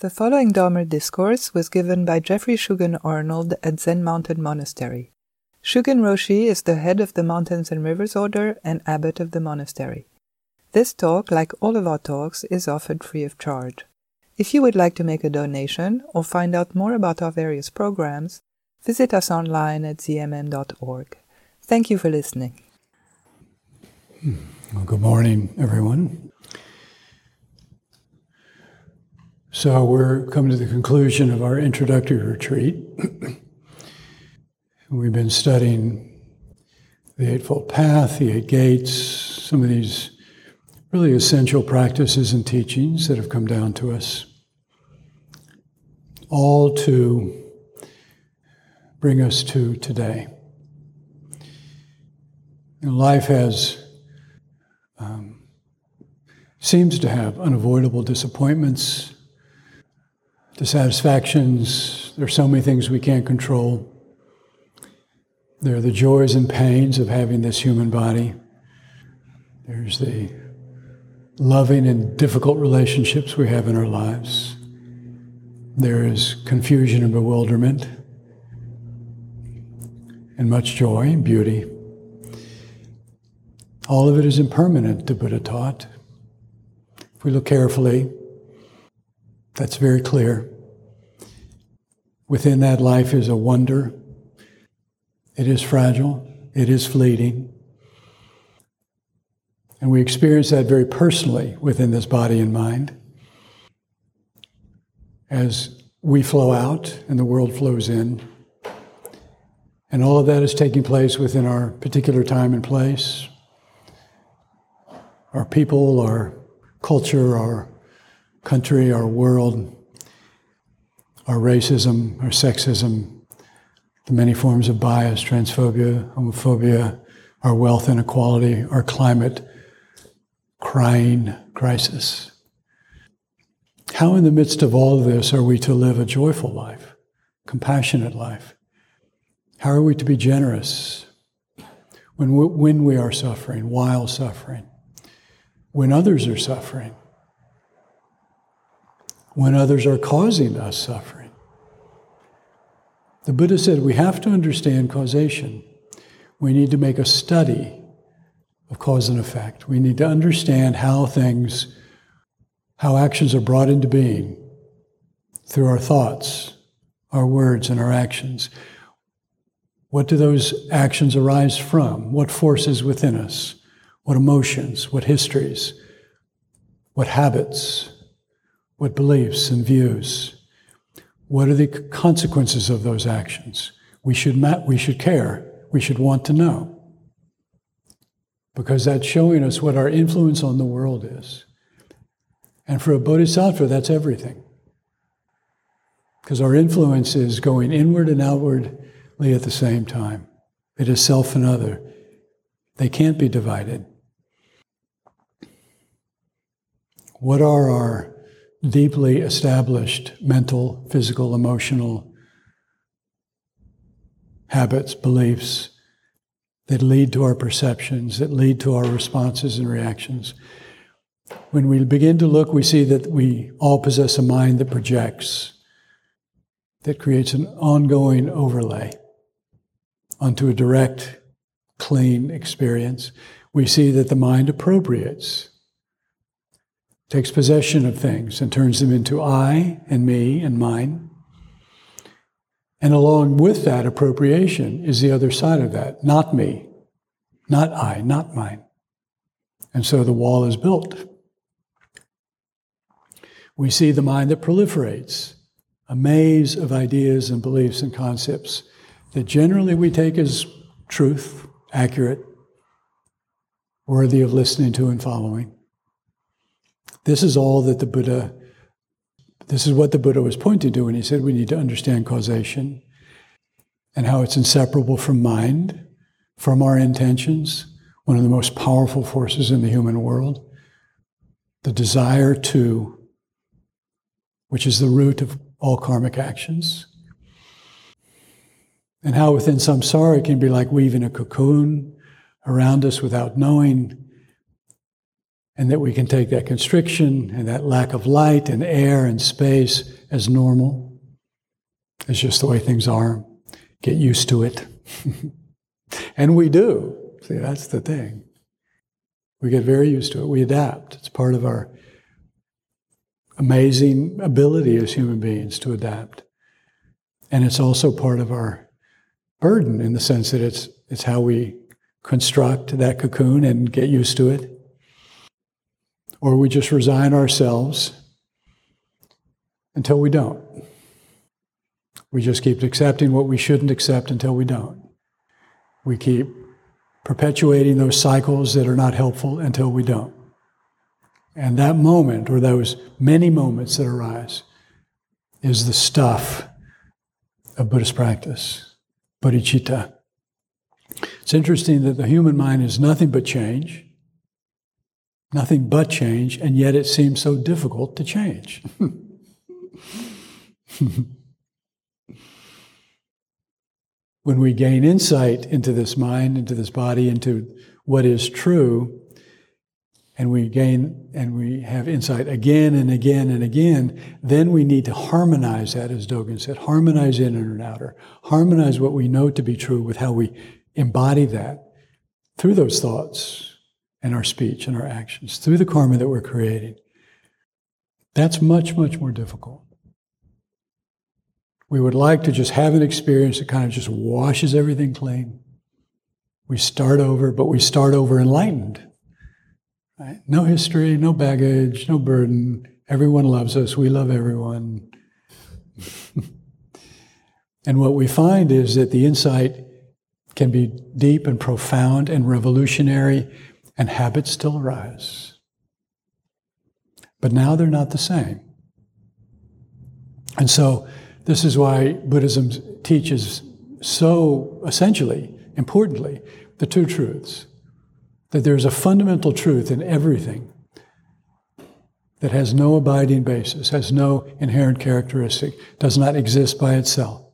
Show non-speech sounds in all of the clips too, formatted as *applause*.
The following Dharma discourse was given by Geoffrey Shugen Arnold at Zen Mountain Monastery. Shugen Roshi is the head of the Mountains and Rivers Order and abbot of the monastery. This talk, like all of our talks, is offered free of charge. If you would like to make a donation or find out more about our various programs, visit us online at zmm.org. Thank you for listening. Well, good morning, everyone. So, we're coming to the conclusion of our introductory retreat. We've been studying the Eightfold Path, the Eight Gates, some of these really essential practices and teachings that have come down to us, all to bring us to today. Know, life has um, seems to have unavoidable disappointments, dissatisfactions. There's so many things we can't control. There are the joys and pains of having this human body. There's the loving and difficult relationships we have in our lives. There is confusion and bewilderment, and much joy and beauty. All of it is impermanent, the Buddha taught. If we look carefully, that's very clear. Within that life is a wonder. It is fragile. It is fleeting. And we experience that very personally within this body and mind. As we flow out and the world flows in. And all of that is taking place within our particular time and place, our people, our culture, our country, our world, our racism, our sexism, the many forms of bias, transphobia, homophobia, our wealth inequality, our climate crying crisis. How, in the midst of all of this, are we to live a joyful life, compassionate life? How are we to be generous when we, when we are suffering, while suffering, when others are suffering, when others are causing us suffering? The Buddha said we have to understand causation. We need to make a study of cause and effect. We need to understand how things, how actions are brought into being through our thoughts, our words, and our actions. What do those actions arise from? What forces within us? What emotions? What histories? What habits? What beliefs and views? What are the consequences of those actions? We should, ma- we should care. We should want to know because that's showing us what our influence on the world is. And for a bodhisattva, that's everything. Because our influence is going inward and outwardly at the same time. It is self and other. They can't be divided. What are our deeply established mental, physical, emotional habits, beliefs, that lead to our perceptions, that lead to our responses and reactions. When we begin to look, we see that we all possess a mind that projects, that creates an ongoing overlay onto a direct, clean experience. We see that the mind appropriates, takes possession of things and turns them into I and me and mine. And along with that appropriation is the other side of that not me, not I, not mine. And so the wall is built. We see the mind that proliferates, a maze of ideas and beliefs and concepts that generally we take as truth, accurate, worthy of listening to and following. This is all that the Buddha this is what the Buddha was pointing to when he said we need to understand causation and how it's inseparable from mind, from our intentions, one of the most powerful forces in the human world. The desire to, which is the root of all karmic actions. And how within samsara it can be like weaving a cocoon around us without knowing. And that we can take that constriction and that lack of light and air and space as normal. It's just the way things are. Get used to it. *laughs* and we do. See, that's the thing. We get very used to it. We adapt. It's part of our amazing ability as human beings to adapt. And it's also part of our burden in the sense that it's, it's how we construct that cocoon and get used to it. Or we just resign ourselves until we don't. We just keep accepting what we shouldn't accept until we don't. We keep perpetuating those cycles that are not helpful until we don't. And that moment, or those many moments that arise, is the stuff of Buddhist practice, bodhicitta. It's interesting that the human mind is nothing but change, nothing but change, and yet it seems so difficult to change. *laughs* when we gain insight into this mind, into this body, into what is true, and we gain and we have insight again and again and again, then we need to harmonize that, as Dogen said, harmonize inner and outer, harmonize what we know to be true with how we embody that through those thoughts and our speech and our actions, through the karma that we're creating. That's much, much more difficult. We would like to just have an experience that kind of just washes everything clean. We start over, but we start over enlightened. Right? No history, no baggage, no burden. Everyone loves us. We love everyone. *laughs* and what we find is that the insight can be deep and profound and revolutionary, and habits still arise. But now they're not the same. And so, this is why Buddhism teaches so essentially, importantly, the two truths that there's a fundamental truth in everything that has no abiding basis, has no inherent characteristic, does not exist by itself.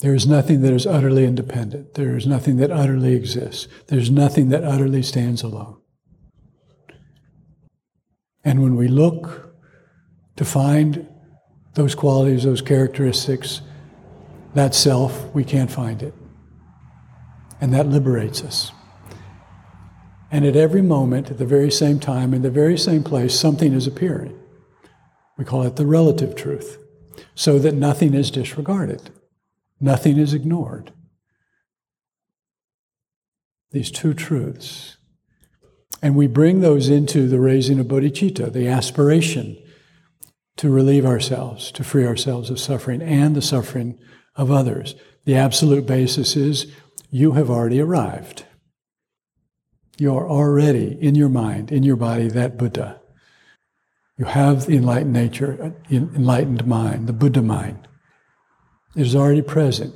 There is nothing that is utterly independent. There is nothing that utterly exists. There's nothing that utterly stands alone. And when we look to find those qualities, those characteristics, that self, we can't find it. And that liberates us. And at every moment, at the very same time, in the very same place, something is appearing. We call it the relative truth, so that nothing is disregarded, nothing is ignored. These two truths. And we bring those into the raising of bodhicitta, the aspiration to relieve ourselves, to free ourselves of suffering and the suffering of others. The absolute basis is you have already arrived. You're already in your mind, in your body, that Buddha. You have the enlightened nature, enlightened mind, the Buddha mind. Is already present.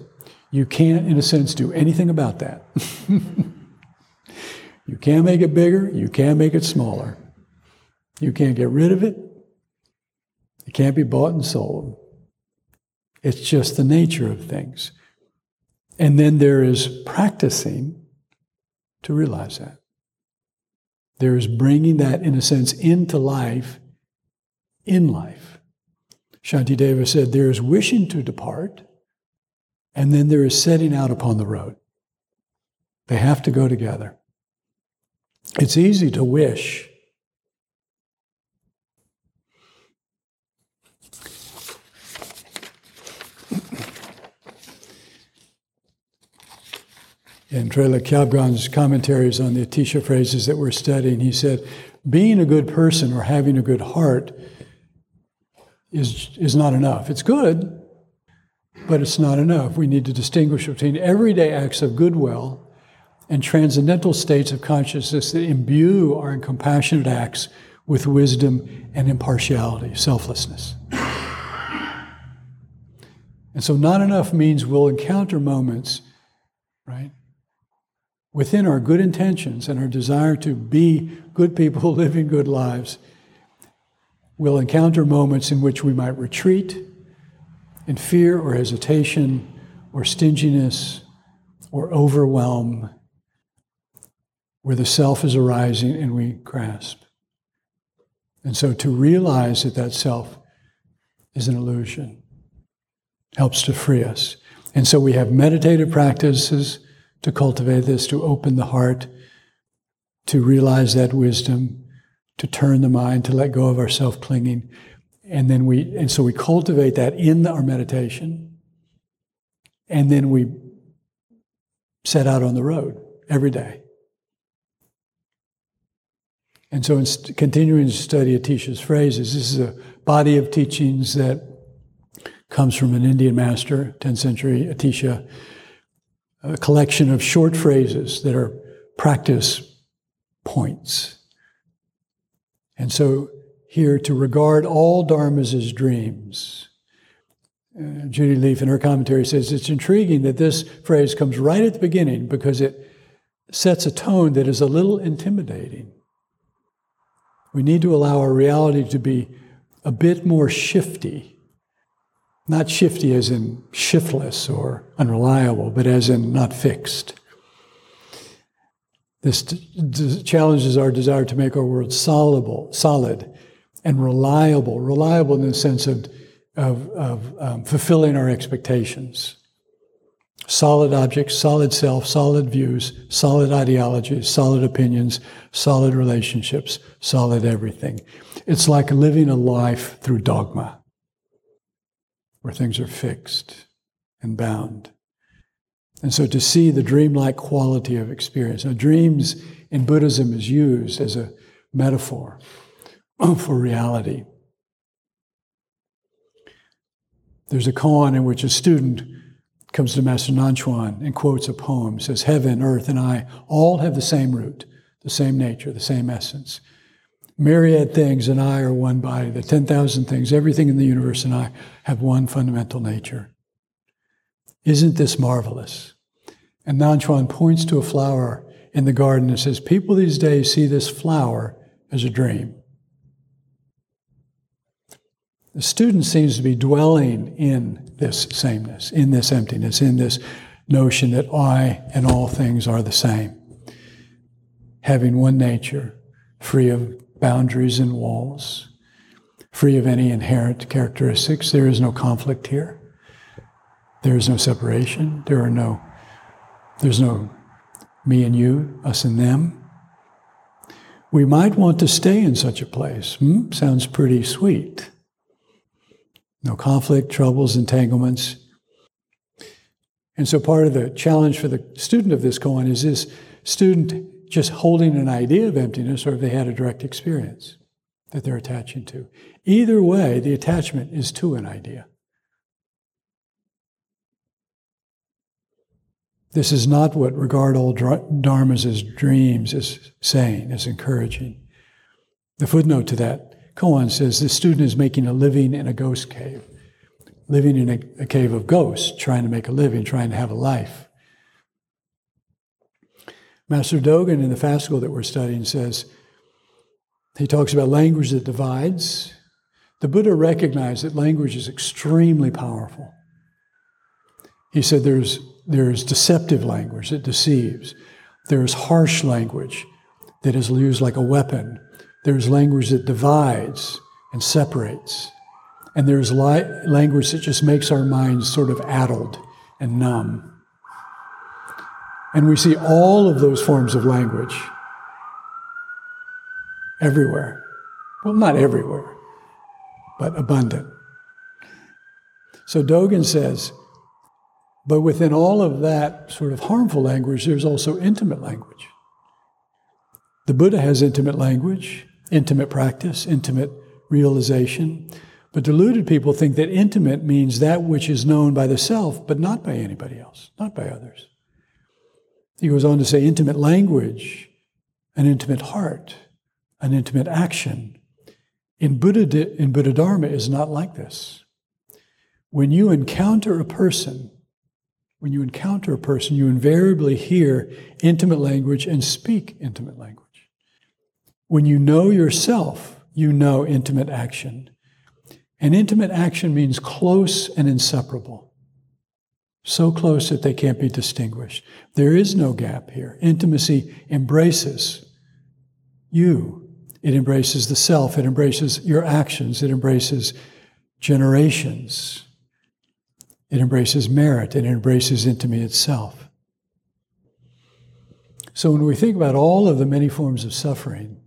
You can't, in a sense, do anything about that. *laughs* you can't make it bigger, you can't make it smaller. You can't get rid of it. It can't be bought and sold. It's just the nature of things. And then there is practicing to realize that. There is bringing that, in a sense, into life, in life. Shantideva said, There is wishing to depart, and then there is setting out upon the road. They have to go together. It's easy to wish in Traleg Kyabgon's commentaries on the Atisha phrases that we're studying, he said, being a good person or having a good heart is, is not enough. It's good, but it's not enough. We need to distinguish between everyday acts of goodwill and transcendental states of consciousness that imbue our compassionate acts with wisdom and impartiality, selflessness. And so, not enough means we'll encounter moments, right, within our good intentions and our desire to be good people *laughs* living good lives, we'll encounter moments in which we might retreat in fear or hesitation or stinginess or overwhelm where the self is arising and we grasp. And so to realize that that self is an illusion helps to free us. And so we have meditative practices to cultivate this, to open the heart, to realize that wisdom, to turn the mind, to let go of our self clinging. And then we, and so we cultivate that in our meditation. And then we set out on the road every day. And so, in st- continuing to study Atisha's phrases, this is a body of teachings that comes from an Indian master, 10th century Atisha, a collection of short phrases that are practice points. And so, here to regard all dharmas as dreams. Uh, Judy Leaf in her commentary says it's intriguing that this phrase comes right at the beginning because it sets a tone that is a little intimidating. We need to allow our reality to be a bit more shifty. Not shifty as in shiftless or unreliable, but as in not fixed. This challenges our desire to make our world solid, solid and reliable, reliable in the sense of, of, of um, fulfilling our expectations solid objects, solid self, solid views, solid ideologies, solid opinions, solid relationships, solid everything. It's like living a life through dogma, where things are fixed and bound. And so to see the dreamlike quality of experience. Now, dreams in Buddhism is used as a metaphor *clears throat* for reality. There's a koan in which a student comes to Master Nanchuan and quotes a poem, says, Heaven, earth, and I all have the same root, the same nature, the same essence. Myriad things and I are one body. The 10,000 things, everything in the universe and I have one fundamental nature. Isn't this marvelous? And Nanchuan points to a flower in the garden and says, People these days see this flower as a dream. The student seems to be dwelling in this sameness, in this emptiness, in this notion that I and all things are the same. Having one nature, free of boundaries and walls, free of any inherent characteristics. There is no conflict here. There is no separation. There are no, there's no me and you, us and them. We might want to stay in such a place. Hmm? Sounds pretty sweet. No conflict, troubles, entanglements. And so part of the challenge for the student of this koan is this student just holding an idea of emptiness or they had a direct experience that they're attaching to. Either way, the attachment is to an idea. This is not what regard all dharmas as dreams is saying, is encouraging. The footnote to that Koan says the student is making a living in a ghost cave, living in a, a cave of ghosts, trying to make a living, trying to have a life. Master Dogen in the fascicle that we're studying says, he talks about language that divides. The Buddha recognized that language is extremely powerful. He said there's, there's deceptive language that deceives, there's harsh language that is used like a weapon there's language that divides and separates. And there's li- language that just makes our minds sort of addled and numb. And we see all of those forms of language everywhere. Well, not everywhere, but abundant. So Dogen says, but within all of that sort of harmful language, there's also intimate language. The Buddha has intimate language intimate practice, intimate realization. But deluded people think that intimate means that which is known by the self, but not by anybody else, not by others. He goes on to say intimate language, an intimate heart, an intimate action. In Buddha, in Buddha Dharma is not like this. When you encounter a person, when you encounter a person, you invariably hear intimate language and speak intimate language. When you know yourself, you know intimate action. And intimate action means close and inseparable. so close that they can't be distinguished. There is no gap here. Intimacy embraces you. It embraces the self. It embraces your actions. It embraces generations. It embraces merit. It embraces intimacy itself. So when we think about all of the many forms of suffering,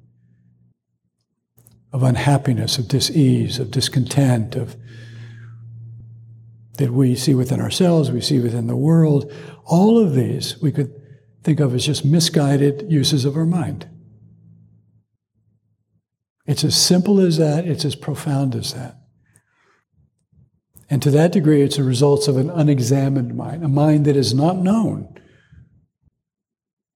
of unhappiness, of dis-ease, of discontent, of that we see within ourselves, we see within the world, all of these we could think of as just misguided uses of our mind. It's as simple as that, it's as profound as that. And to that degree, it's a result of an unexamined mind, a mind that is not known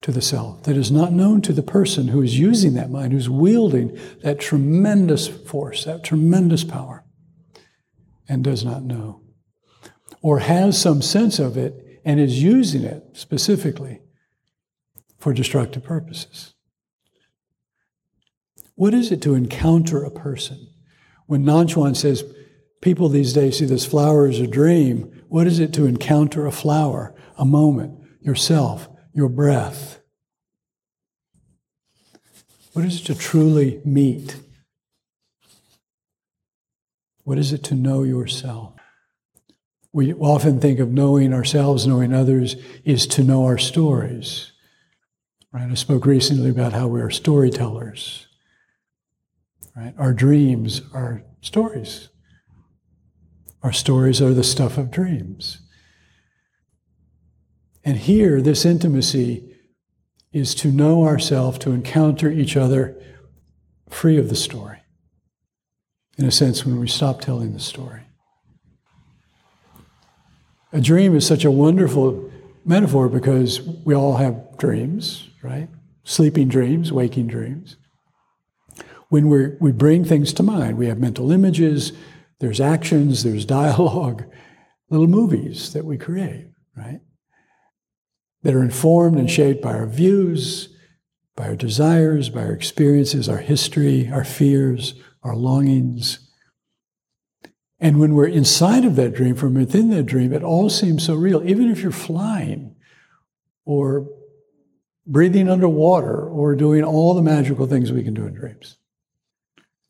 to the self, that is not known to the person who is using that mind, who's wielding that tremendous force, that tremendous power, and does not know. Or has some sense of it and is using it specifically for destructive purposes. What is it to encounter a person? When Nanchuan says people these days see this flower as a dream, what is it to encounter a flower, a moment, yourself, your breath? What is it to truly meet? What is it to know yourself? We often think of knowing ourselves, knowing others, is to know our stories. Right? I spoke recently about how we are storytellers. Right? Our dreams are stories. Our stories are the stuff of dreams. And here, this intimacy is to know ourselves, to encounter each other free of the story. In a sense, when we stop telling the story. A dream is such a wonderful metaphor because we all have dreams, right? Sleeping dreams, waking dreams when we we bring things to mind. We have mental images, there's actions, there's *laughs* dialogue, little movies that we create, right? That are informed and shaped by our views, by our desires, by our experiences, our history, our fears, our longings. And when we're inside of that dream, from within that dream, it all seems so real. Even if you're flying or breathing underwater or doing all the magical things we can do in dreams.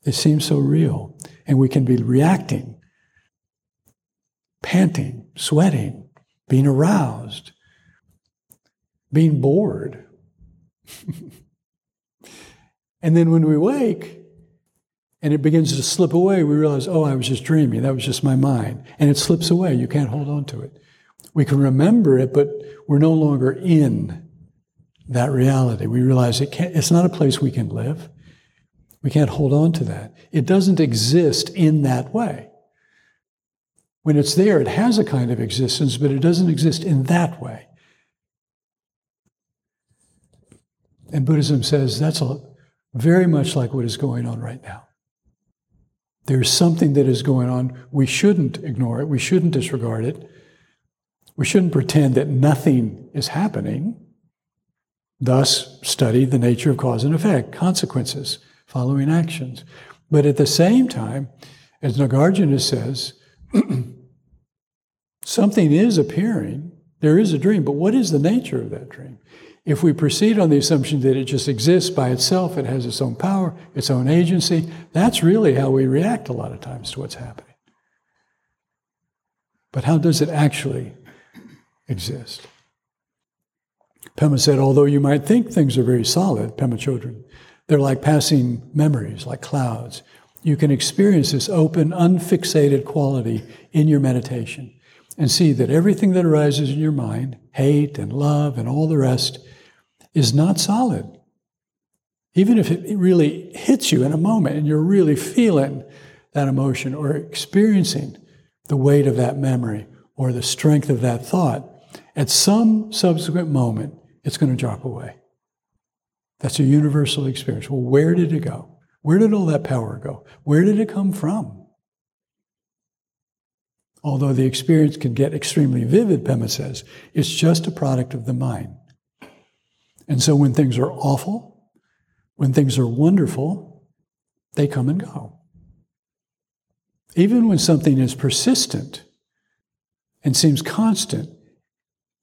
It seems so real. And we can be reacting, panting, sweating, being aroused, being bored. and then when we wake and it begins to slip away, we realize, oh, I was just dreaming. That was just my mind. And it slips away. You can't hold on to it. We can remember it, but we're no longer in that reality. We realize it can't, it's not a place we can live. We can't hold on to that. It doesn't exist in that way. When it's there, it has a kind of existence, but it doesn't exist in that way. And Buddhism says that's a, very much like what is going on right now. There's something that is going on. We shouldn't ignore it. We shouldn't disregard it. We shouldn't pretend that nothing is happening. Thus, study the nature of cause and effect, consequences following actions. But at the same time, as Nagarjuna says, *clears throat* something is appearing. There is a dream, but what is the nature of that dream? If we proceed on the assumption that it just exists by itself, it has its own power, its own agency, that's really how we react a lot of times to what's happening. But how does it actually exist? Pema said, although you might think things are very solid, Pema Chodron, they're like passing memories, like clouds. You can experience this open, unfixated quality in your meditation and see that everything that arises in your mind, hate and love and all the rest, is not solid. Even if it really hits you in a moment and you're really feeling that emotion or experiencing the weight of that memory or the strength of that thought, at some subsequent moment, it's going to drop away. That's a universal experience. Well, where did it go? Where did all that power go? Where did it come from? Although the experience can get extremely vivid, Pema says, it's just a product of the mind. And so when things are awful, when things are wonderful, they come and go. Even when something is persistent and seems constant,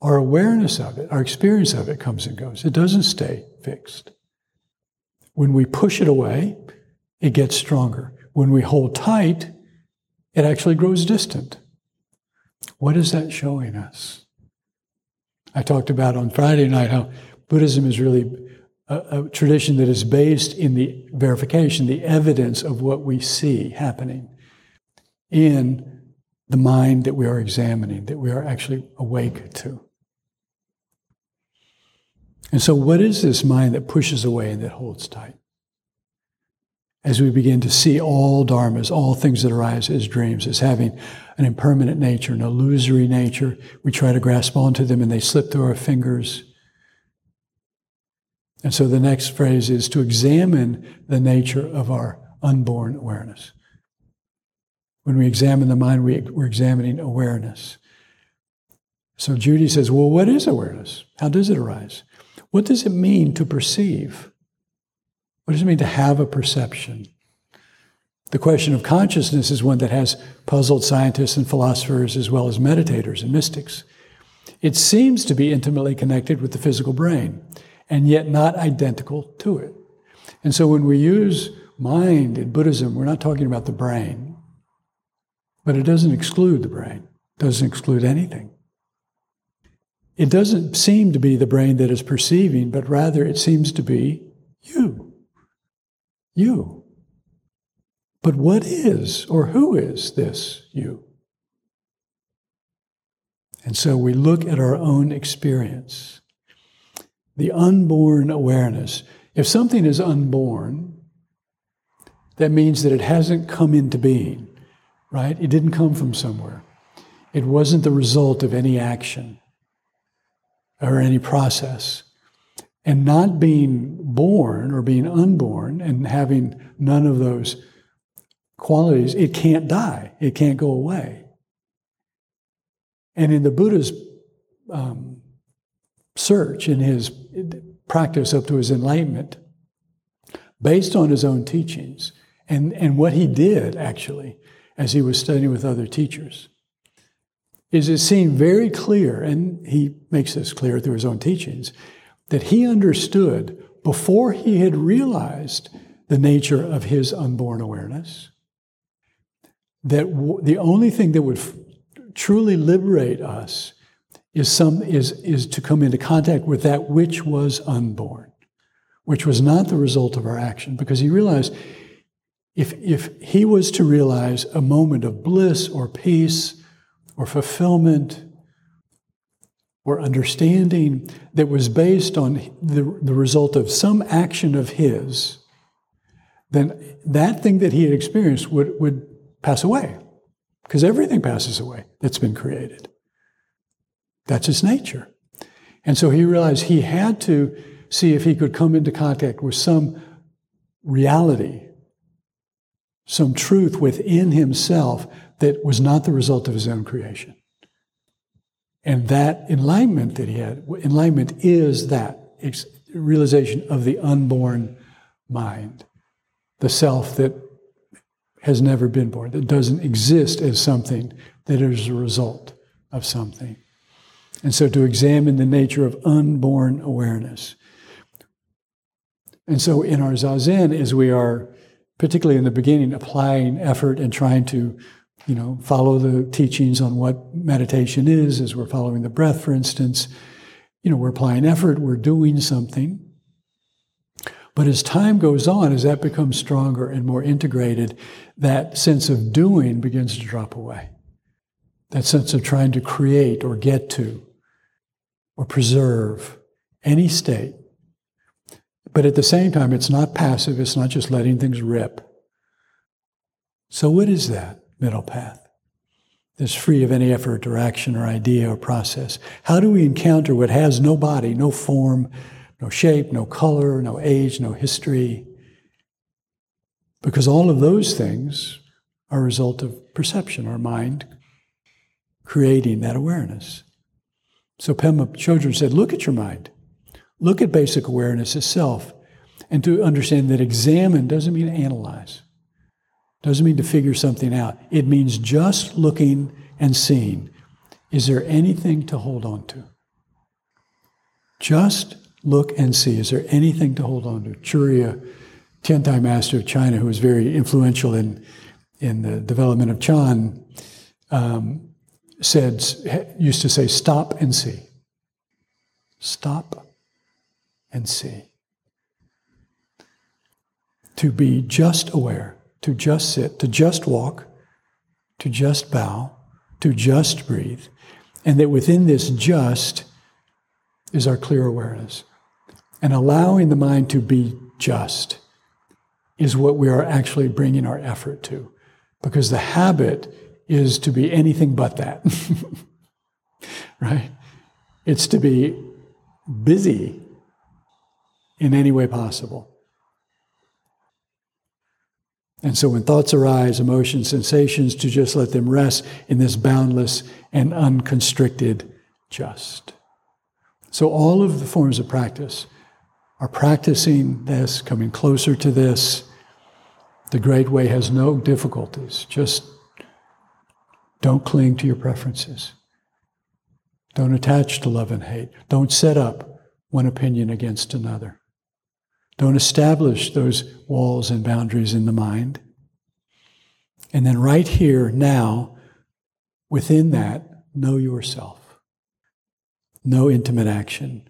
our awareness of it, our experience of it comes and goes. It doesn't stay fixed. When we push it away, it gets stronger. When we hold tight, it actually grows distant. What is that showing us? I talked about on Friday night how Buddhism is really a, a, tradition that is based in the verification, the evidence of what we see happening in the mind that we are examining, that we are actually awake to. And so, what is this mind that pushes away and that holds tight? As we begin to see all dharmas, all things that arise as dreams, as having an impermanent nature, an illusory nature, we try to grasp onto them and they slip through our fingers. And so the next phrase is to examine the nature of our unborn awareness. When we examine the mind, we, are examining awareness. So Judy says, Well, what is awareness? How does it arise? What does it mean to perceive? What does it mean to have a perception? The question of consciousness is one that has puzzled scientists and philosophers as well as meditators and mystics. It seems to be intimately connected with the physical brain and yet not identical to it. And so when we use mind in Buddhism, we're not talking about the brain, but it doesn't exclude the brain, it doesn't exclude anything. It doesn't seem to be the brain that is perceiving, but rather it seems to be you. You. But what is or who is this you? And so we look at our own experience the unborn awareness. If something is unborn, that means that it hasn't come into being, right? It didn't come from somewhere. It wasn't the result of any action or any process. And not being born or being unborn and having none of those qualities, it can't die. It can't go away. And in the Buddha's um, search, in his practice up to his enlightenment, based on his own teachings and, and what he did actually as he was studying with other teachers, is it seemed very clear, and he makes this clear through his own teachings, that he understood before he had realized the nature of his unborn awareness that w- the only thing that would f- truly liberate us is, some, is, is to come into contact with that which was unborn, which was not the result of our action, because he realized if, if he was to realize a moment of bliss or peace or fulfillment or understanding that was based on the, the result of some action of his, then that thing that he had experienced would, would pass away. Because everything passes away that's been created. That's his nature. And so he realized he had to see if he could come into contact with some reality, some truth within himself that was not the result of his own creation. And that enlightenment that he had, enlightenment is that realization of the unborn mind, the self that has never been born, that doesn't exist as something that is a result of something. And so to examine the nature of unborn awareness. And so in our zazen, as we are, particularly in the beginning, applying effort and trying to, you know, follow the teachings on what meditation is, as we're following the breath, for instance, you know, we're applying effort, we're doing something. But as time goes on, as that becomes stronger and more integrated, that sense of doing begins to drop away. That sense of trying to create or get to or preserve any state. But at the same time, it's not passive, it's not just letting things rip. So, what is that middle path? That's free of any effort or action or idea or process. How do we encounter what has no body, no form, no shape, no color, no age, no history? Because all of those things are a result of perception, our mind creating that awareness. So Pema Chodron said, look at your mind. Look at basic awareness itself. And to understand that examine doesn't mean analyze. Doesn't mean to figure something out. It means just looking and seeing. Is there anything to hold on to? Just look and see. Is there anything to hold on to? Churya, Tiantai master of China, who was very influential in, in the development of Chan, um, said, used to say, stop and see. Stop and see. To be just aware, to just sit, to just walk, to just bow, to just breathe, and that within this just is our clear awareness. And allowing the mind to be just is what we are actually bringing our effort to. Because the habit is to be anything but that. *laughs* right? It's to be busy in any way possible. And so when thoughts arise, emotions, sensations, to just let them rest in this boundless and unconstricted just. So all of the forms of practice are practicing this, coming closer to this. The Great Way has no difficulties. Just don't cling to your preferences. Don't attach to love and hate. Don't set up one opinion against another. Don't establish those walls and boundaries in the mind. And then, right here, now, within that, know yourself. No intimate action.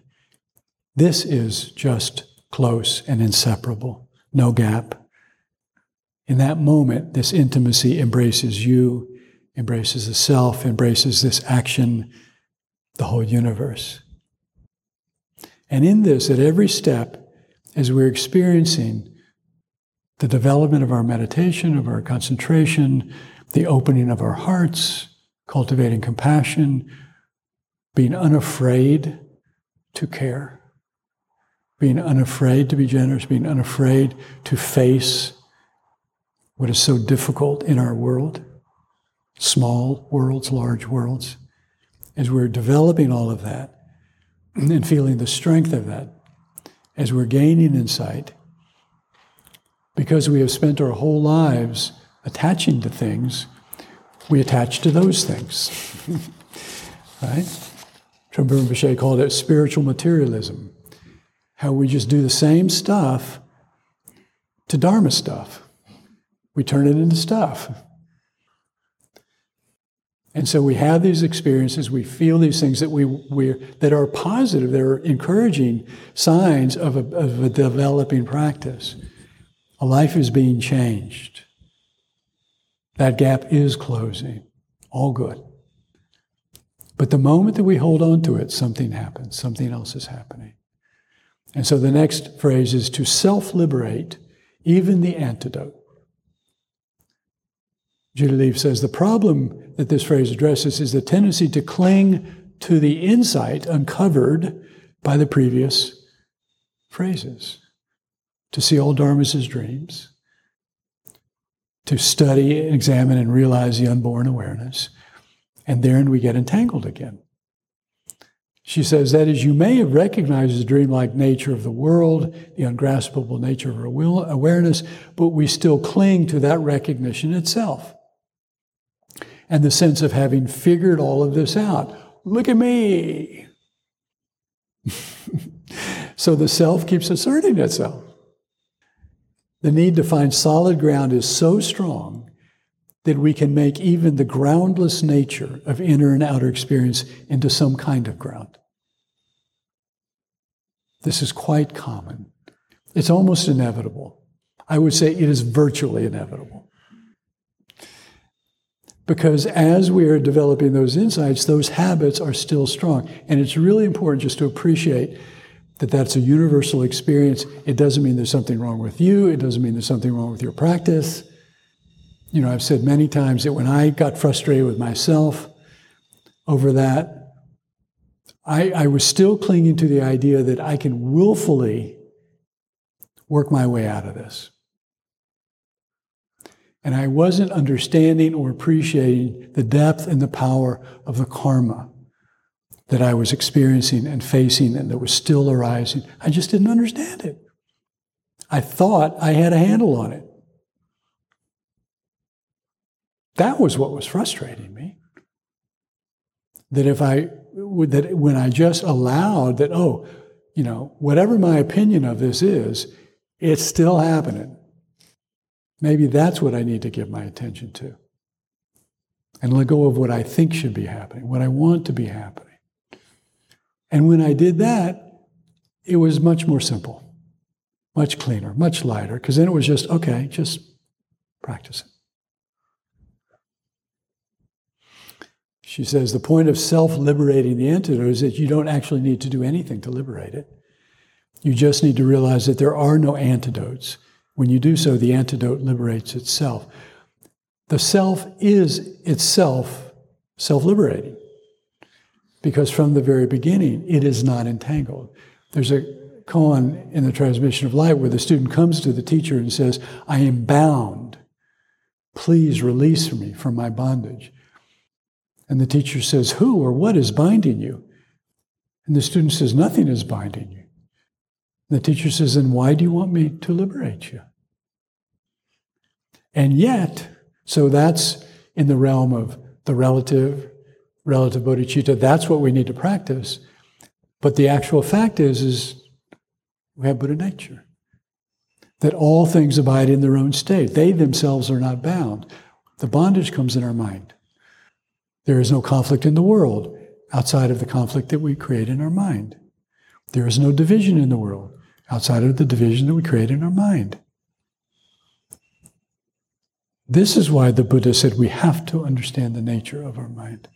This is just close and inseparable, no gap. In that moment, this intimacy embraces you, embraces the self, embraces this action, the whole universe. And in this, at every step, as we're experiencing the development of our meditation, of our concentration, the opening of our hearts, cultivating compassion, being unafraid to care, being unafraid to be generous, being unafraid to face what is so difficult in our world small worlds, large worlds. As we're developing all of that and feeling the strength of that, as we're gaining insight, because we have spent our whole lives attaching to things, we attach to those things. *laughs* right? Trungpa Rinpoche called it spiritual materialism. How we just do the same stuff to Dharma stuff. We turn it into stuff. And so we have these experiences, we feel these things that, we, we, that are positive, they're encouraging signs of a, of a developing practice. A life is being changed. That gap is closing. All good. But the moment that we hold on to it, something happens, something else is happening. And so the next phrase is to self liberate even the antidote. Judy Leaf says the problem that this phrase addresses is the tendency to cling to the insight uncovered by the previous phrases. To see all dharmas as dreams, to study, and examine, and realize the unborn awareness, and therein we get entangled again. She says, that is, you may have recognized the dreamlike nature of the world, the ungraspable nature of our awareness, but we still cling to that recognition itself and the sense of having figured all of this out. Look at me. *laughs* so the self keeps asserting itself. The need to find solid ground is so strong that we can make even the groundless nature of inner and outer experience into some kind of ground. This is quite common. It's almost inevitable. I would say it is virtually inevitable. Because as we are developing those insights, those habits are still strong. And it's really important just to appreciate that that's a universal experience. It doesn't mean there's something wrong with you, it doesn't mean there's something wrong with your practice. You know, I've said many times that when I got frustrated with myself over that, I, I was still clinging to the idea that I can willfully work my way out of this. And I wasn't understanding or appreciating the depth and the power of the karma that I was experiencing and facing and that was still arising. I just didn't understand it. I thought I had a handle on it. That was what was frustrating me. That if I, that when I just allowed that, oh, you know, whatever my opinion of this is, it's still happening. Maybe that's what I need to give my attention to. And let go of what I think should be happening, what I want to be happening. And when I did that, it was much more simple, much cleaner, much lighter, because then it was just, okay, just practice it. She says the point of self liberating the antidote is that you don't actually need to do anything to liberate it. You just need to realize that there are no antidotes. When you do so, the antidote liberates itself. The self is itself self liberating because from the very beginning, it is not entangled. There's a koan in the transmission of light where the student comes to the teacher and says, I am bound. Please release me from my bondage. And the teacher says, Who or what is binding you? And the student says, Nothing is binding you. The teacher says, Then why do you want me to liberate you? And yet, so that's in the realm of the relative, relative bodhicitta. That's what we need to practice. But the actual fact is, is we have Buddha nature. That all things abide in their own state. They themselves are not bound. The bondage comes in our mind. There is no conflict in the world outside of the conflict that we create in our mind. There is no division in the world outside of the division that we create in our mind. This is why the Buddha said we have to understand the nature of our mind.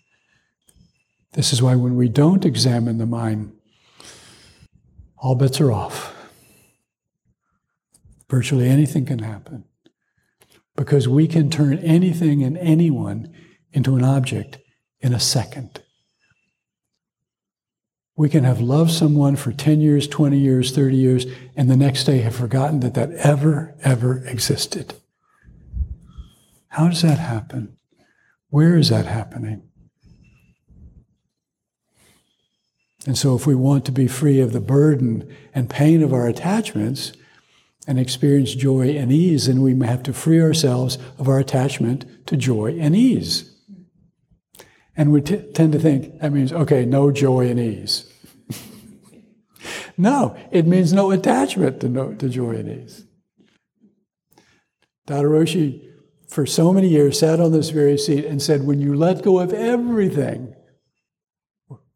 This is why when we don't examine the mind, all bets are off. Virtually anything can happen. Because we can turn anything and anyone into an object in a second. We can have loved someone for 10 years, 20 years, 30 years, and the next day have forgotten that that ever, ever existed. How does that happen? Where is that happening? And so, if we want to be free of the burden and pain of our attachments and experience joy and ease, then we have to free ourselves of our attachment to joy and ease. And we t- tend to think that means, okay, no joy and ease. No, it means no attachment to, no, to joy and ease. Daido Roshi for so many years sat on this very seat and said, when you let go of everything,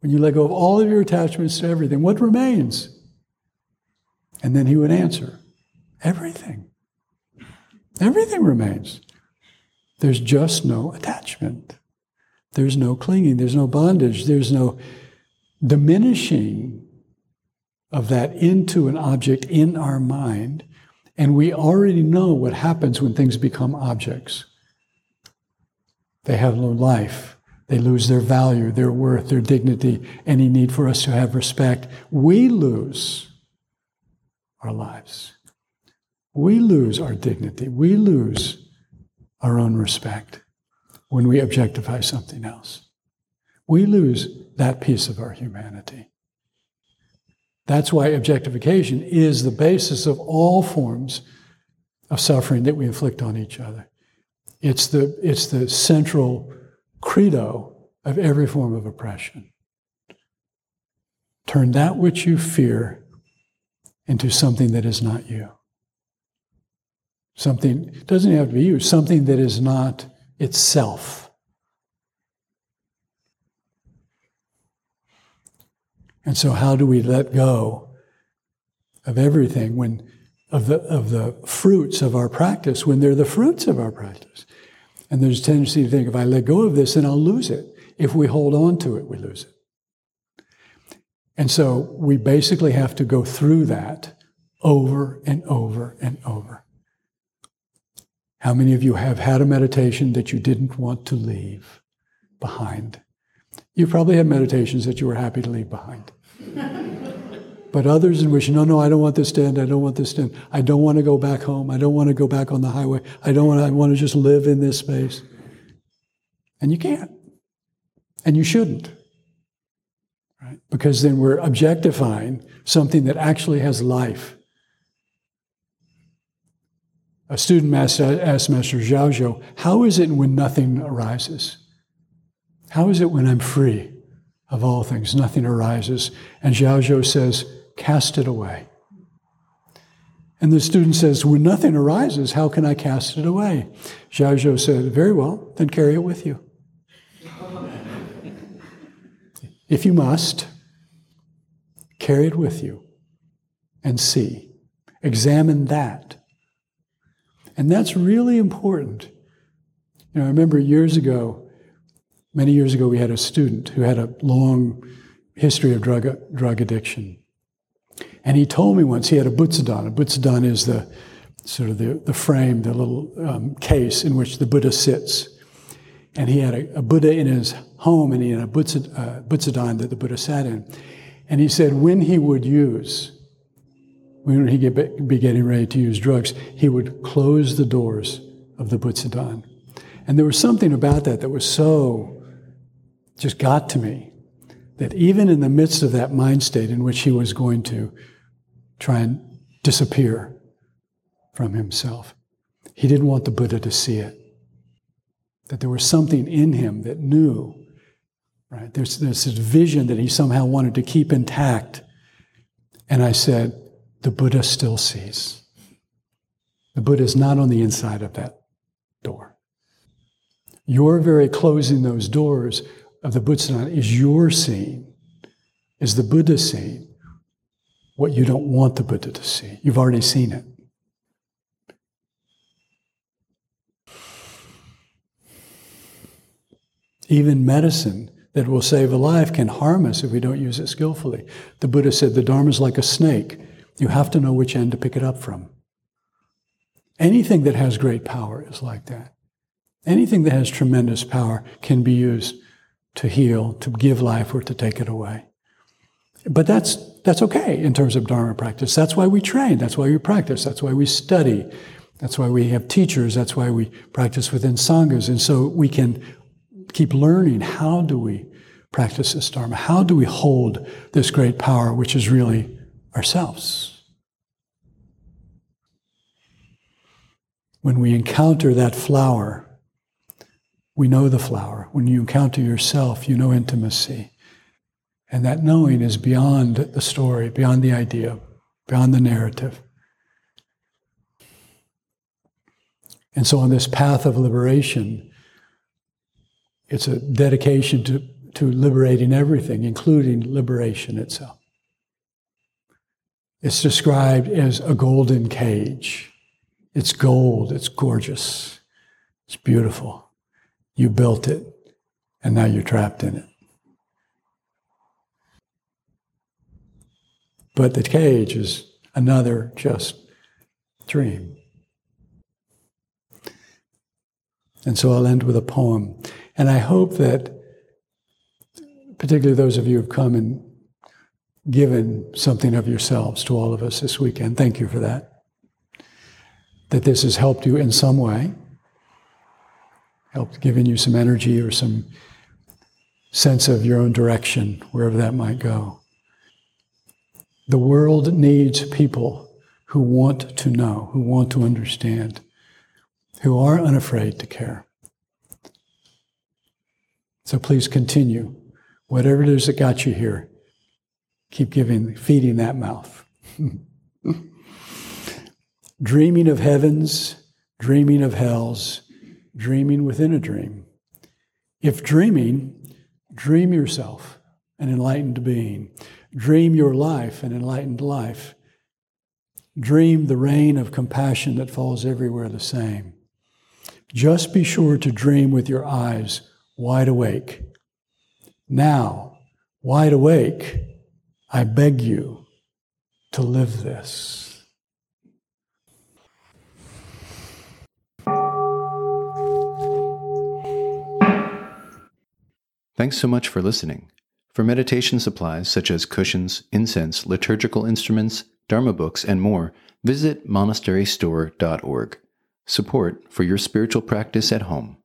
when you let go of all of your attachments to everything, what remains? And then he would answer, everything. Everything remains. There's just no attachment. There's no clinging. There's no bondage. There's no diminishing of that into an object in our mind and we already know what happens when things become objects. They have no life. They lose their value, their worth, their dignity, any need for us to have respect. We lose our lives. We lose our dignity. We lose our own respect when we objectify something else. We lose that piece of our humanity. That's why objectification is the basis of all forms of suffering that we inflict on each other. It's the, it's the central credo of every form of oppression. Turn that which you fear into something that is not you. Something doesn't have to be you, something that is not itself. And so, how do we let go of everything when of the of the fruits of our practice when they're the fruits of our practice? And there's a tendency to think if I let go of this, then I'll lose it. If we hold on to it, we lose it. And so we basically have to go through that over and over and over. How many of you have had a meditation that you didn't want to leave behind? You probably had meditations that you were happy to leave behind. *laughs* but others in which, no, no, I don't want this to end. I don't want this to end. I don't want to go back home. I don't want to go back on the highway. I don't want to, I want to just live in this space. And you can't. And you shouldn't. Right? Because then we're objectifying something that actually has life. A student asked, Master Zhao how is it when nothing arises? How is it when I'm free of all things, nothing arises? And Zhaozhou says, cast it away. And the student says, When nothing arises, how can I cast it away? Zhaozhou said, Very well, then carry it with you. *laughs* if you must, carry it with you and see. Examine that. And that's really important. You know, I remember years ago, many years ago, we had a student who had a long history of drug, drug addiction. And he told me once he had a butsudan. A butsudan is the sort of the, the frame, the little um, case in which the Buddha sits. And he had a, a Buddha in his home, and he had a butsudan uh, that the Buddha sat in. And he said when he would use, when he would be getting ready to use drugs, he would close the doors of the butsudan. And there was something about that that was so, just got to me, that even in the midst of that mind state in which he was going to try and disappear from himself. He didn't want the Buddha to see it. That there was something in him that knew, right? There's, there's this vision that he somehow wanted to keep intact. And I said, the Buddha still sees. The Buddha is not on the inside of that door. Your very closing those doors of the Buddha is your seeing, is the Buddha seeing what you don't want the Buddha to see. You've already seen it. Even medicine that will save a life can harm us if we don't use it skillfully. The Buddha said the Dharma is like a snake. You have to know which end to pick it up from. Anything that has great power is like that. Anything that has tremendous power can be used to heal, to give life, or to take it away. But that's, that's okay in terms of Dharma practice. That's why we train. That's why we practice. That's why we study. That's why we have teachers. That's why we practice within Sanghas. And so we can keep learning how do we practice this Dharma? How do we hold this great power, which is really ourselves? When we encounter that flower, we know the flower. When you encounter yourself, you know intimacy. And that knowing is beyond the story, beyond the idea, beyond the narrative. And so, on this path of liberation, it's a dedication to, to liberating everything, including liberation itself. It's described as a golden cage. It's gold, it's gorgeous, it's beautiful. You built it, and now you're trapped in it. But the cage is another just dream. And so I'll end with a poem. And I hope that, particularly those of you who've come and given something of yourselves to all of us this weekend, thank you for that. That this has helped you in some way, helped giving you some energy or some sense of your own direction, wherever that might go. The world needs people who want to know, who want to understand, who are unafraid to care. So please continue. Whatever it is that got you here, keep giving, feeding that mouth. *laughs* dreaming of heavens, dreaming of hells, dreaming within a dream. If dreaming, dream yourself an enlightened being. Dream your life, an enlightened life. Dream the rain of compassion that falls everywhere the same. Just be sure to dream with your eyes wide awake. Now, wide awake, I beg you to live this. Thanks so much for listening. For meditation supplies such as cushions, incense, liturgical instruments, Dharma books, and more, visit monasterystore.org. Support for your spiritual practice at home.